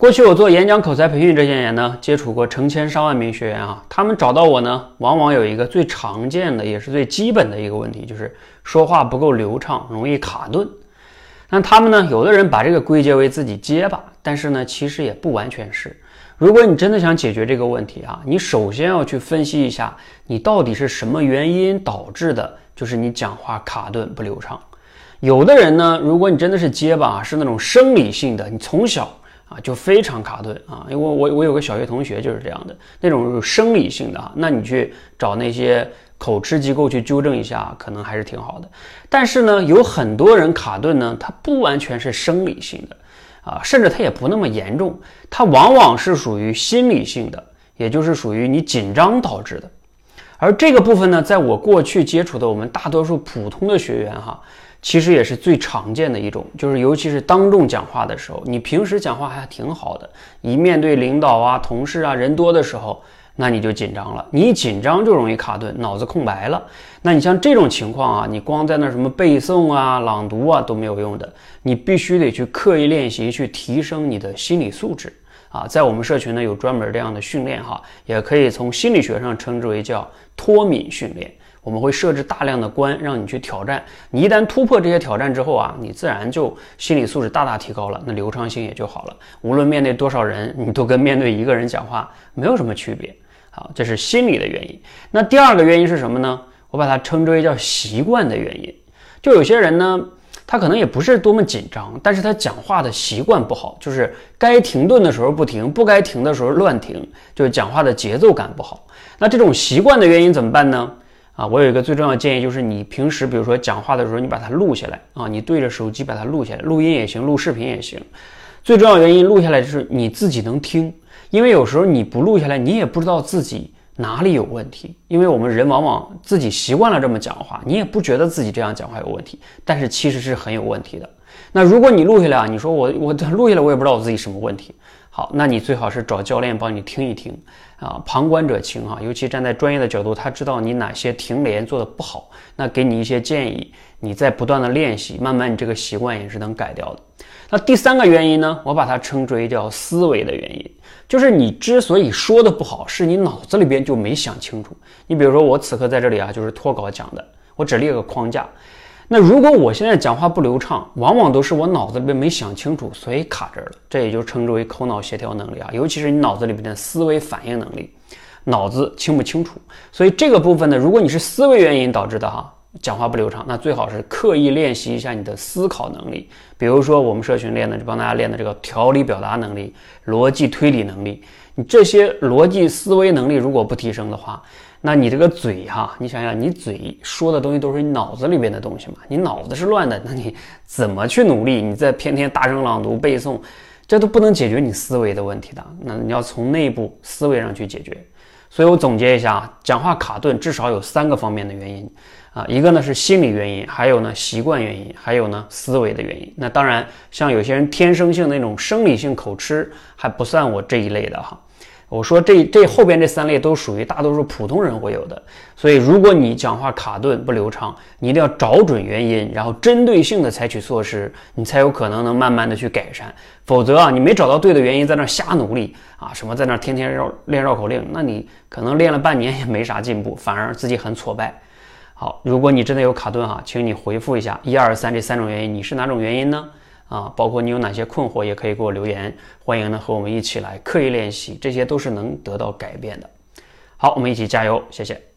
过去我做演讲口才培训这些年呢，接触过成千上万名学员啊，他们找到我呢，往往有一个最常见的，也是最基本的一个问题，就是说话不够流畅，容易卡顿。那他们呢，有的人把这个归结为自己结巴，但是呢，其实也不完全是。如果你真的想解决这个问题啊，你首先要去分析一下，你到底是什么原因导致的，就是你讲话卡顿不流畅。有的人呢，如果你真的是结巴，是那种生理性的，你从小。啊，就非常卡顿啊，因为我我有个小学同学就是这样的，那种生理性的啊，那你去找那些口吃机构去纠正一下，可能还是挺好的。但是呢，有很多人卡顿呢，它不完全是生理性的啊，甚至它也不那么严重，它往往是属于心理性的，也就是属于你紧张导致的。而这个部分呢，在我过去接触的我们大多数普通的学员哈。其实也是最常见的一种，就是尤其是当众讲话的时候，你平时讲话还挺好的，一面对领导啊、同事啊、人多的时候，那你就紧张了。你一紧张就容易卡顿，脑子空白了。那你像这种情况啊，你光在那什么背诵啊、朗读啊都没有用的，你必须得去刻意练习，去提升你的心理素质啊。在我们社群呢，有专门这样的训练哈，也可以从心理学上称之为叫脱敏训练。我们会设置大量的关，让你去挑战。你一旦突破这些挑战之后啊，你自然就心理素质大大提高了，那流畅性也就好了。无论面对多少人，你都跟面对一个人讲话没有什么区别。好，这是心理的原因。那第二个原因是什么呢？我把它称之为叫习惯的原因。就有些人呢，他可能也不是多么紧张，但是他讲话的习惯不好，就是该停顿的时候不停，不该停的时候乱停，就是讲话的节奏感不好。那这种习惯的原因怎么办呢？啊，我有一个最重要的建议，就是你平时比如说讲话的时候，你把它录下来啊，你对着手机把它录下来，录音也行，录视频也行。最重要原因，录下来就是你自己能听，因为有时候你不录下来，你也不知道自己哪里有问题。因为我们人往往自己习惯了这么讲话，你也不觉得自己这样讲话有问题，但是其实是很有问题的。那如果你录下来啊，你说我我录下来，我也不知道我自己什么问题。好，那你最好是找教练帮你听一听啊，旁观者清哈，尤其站在专业的角度，他知道你哪些停连做的不好，那给你一些建议，你在不断的练习，慢慢你这个习惯也是能改掉的。那第三个原因呢，我把它称之为叫思维的原因，就是你之所以说的不好，是你脑子里边就没想清楚。你比如说我此刻在这里啊，就是脱稿讲的，我只列个框架。那如果我现在讲话不流畅，往往都是我脑子里边没想清楚，所以卡这儿了。这也就称之为口脑协调能力啊，尤其是你脑子里边的思维反应能力，脑子清不清楚。所以这个部分呢，如果你是思维原因导致的哈，讲话不流畅，那最好是刻意练习一下你的思考能力。比如说我们社群练的，就帮大家练的这个条理表达能力、逻辑推理能力。你这些逻辑思维能力如果不提升的话，那你这个嘴哈，你想想，你嘴说的东西都是你脑子里边的东西嘛？你脑子是乱的，那你怎么去努力？你再天天大声朗读背诵，这都不能解决你思维的问题的。那你要从内部思维上去解决。所以我总结一下啊，讲话卡顿至少有三个方面的原因啊，一个呢是心理原因，还有呢习惯原因，还有呢思维的原因。那当然，像有些人天生性那种生理性口吃，还不算我这一类的哈。我说这这后边这三类都属于大多数普通人会有的，所以如果你讲话卡顿不流畅，你一定要找准原因，然后针对性的采取措施，你才有可能能慢慢的去改善。否则啊，你没找到对的原因，在那瞎努力啊，什么在那天天绕练绕口令，那你可能练了半年也没啥进步，反而自己很挫败。好，如果你真的有卡顿哈，请你回复一下一二三这三种原因，你是哪种原因呢？啊，包括你有哪些困惑，也可以给我留言。欢迎呢和我们一起来刻意练习，这些都是能得到改变的。好，我们一起加油，谢谢。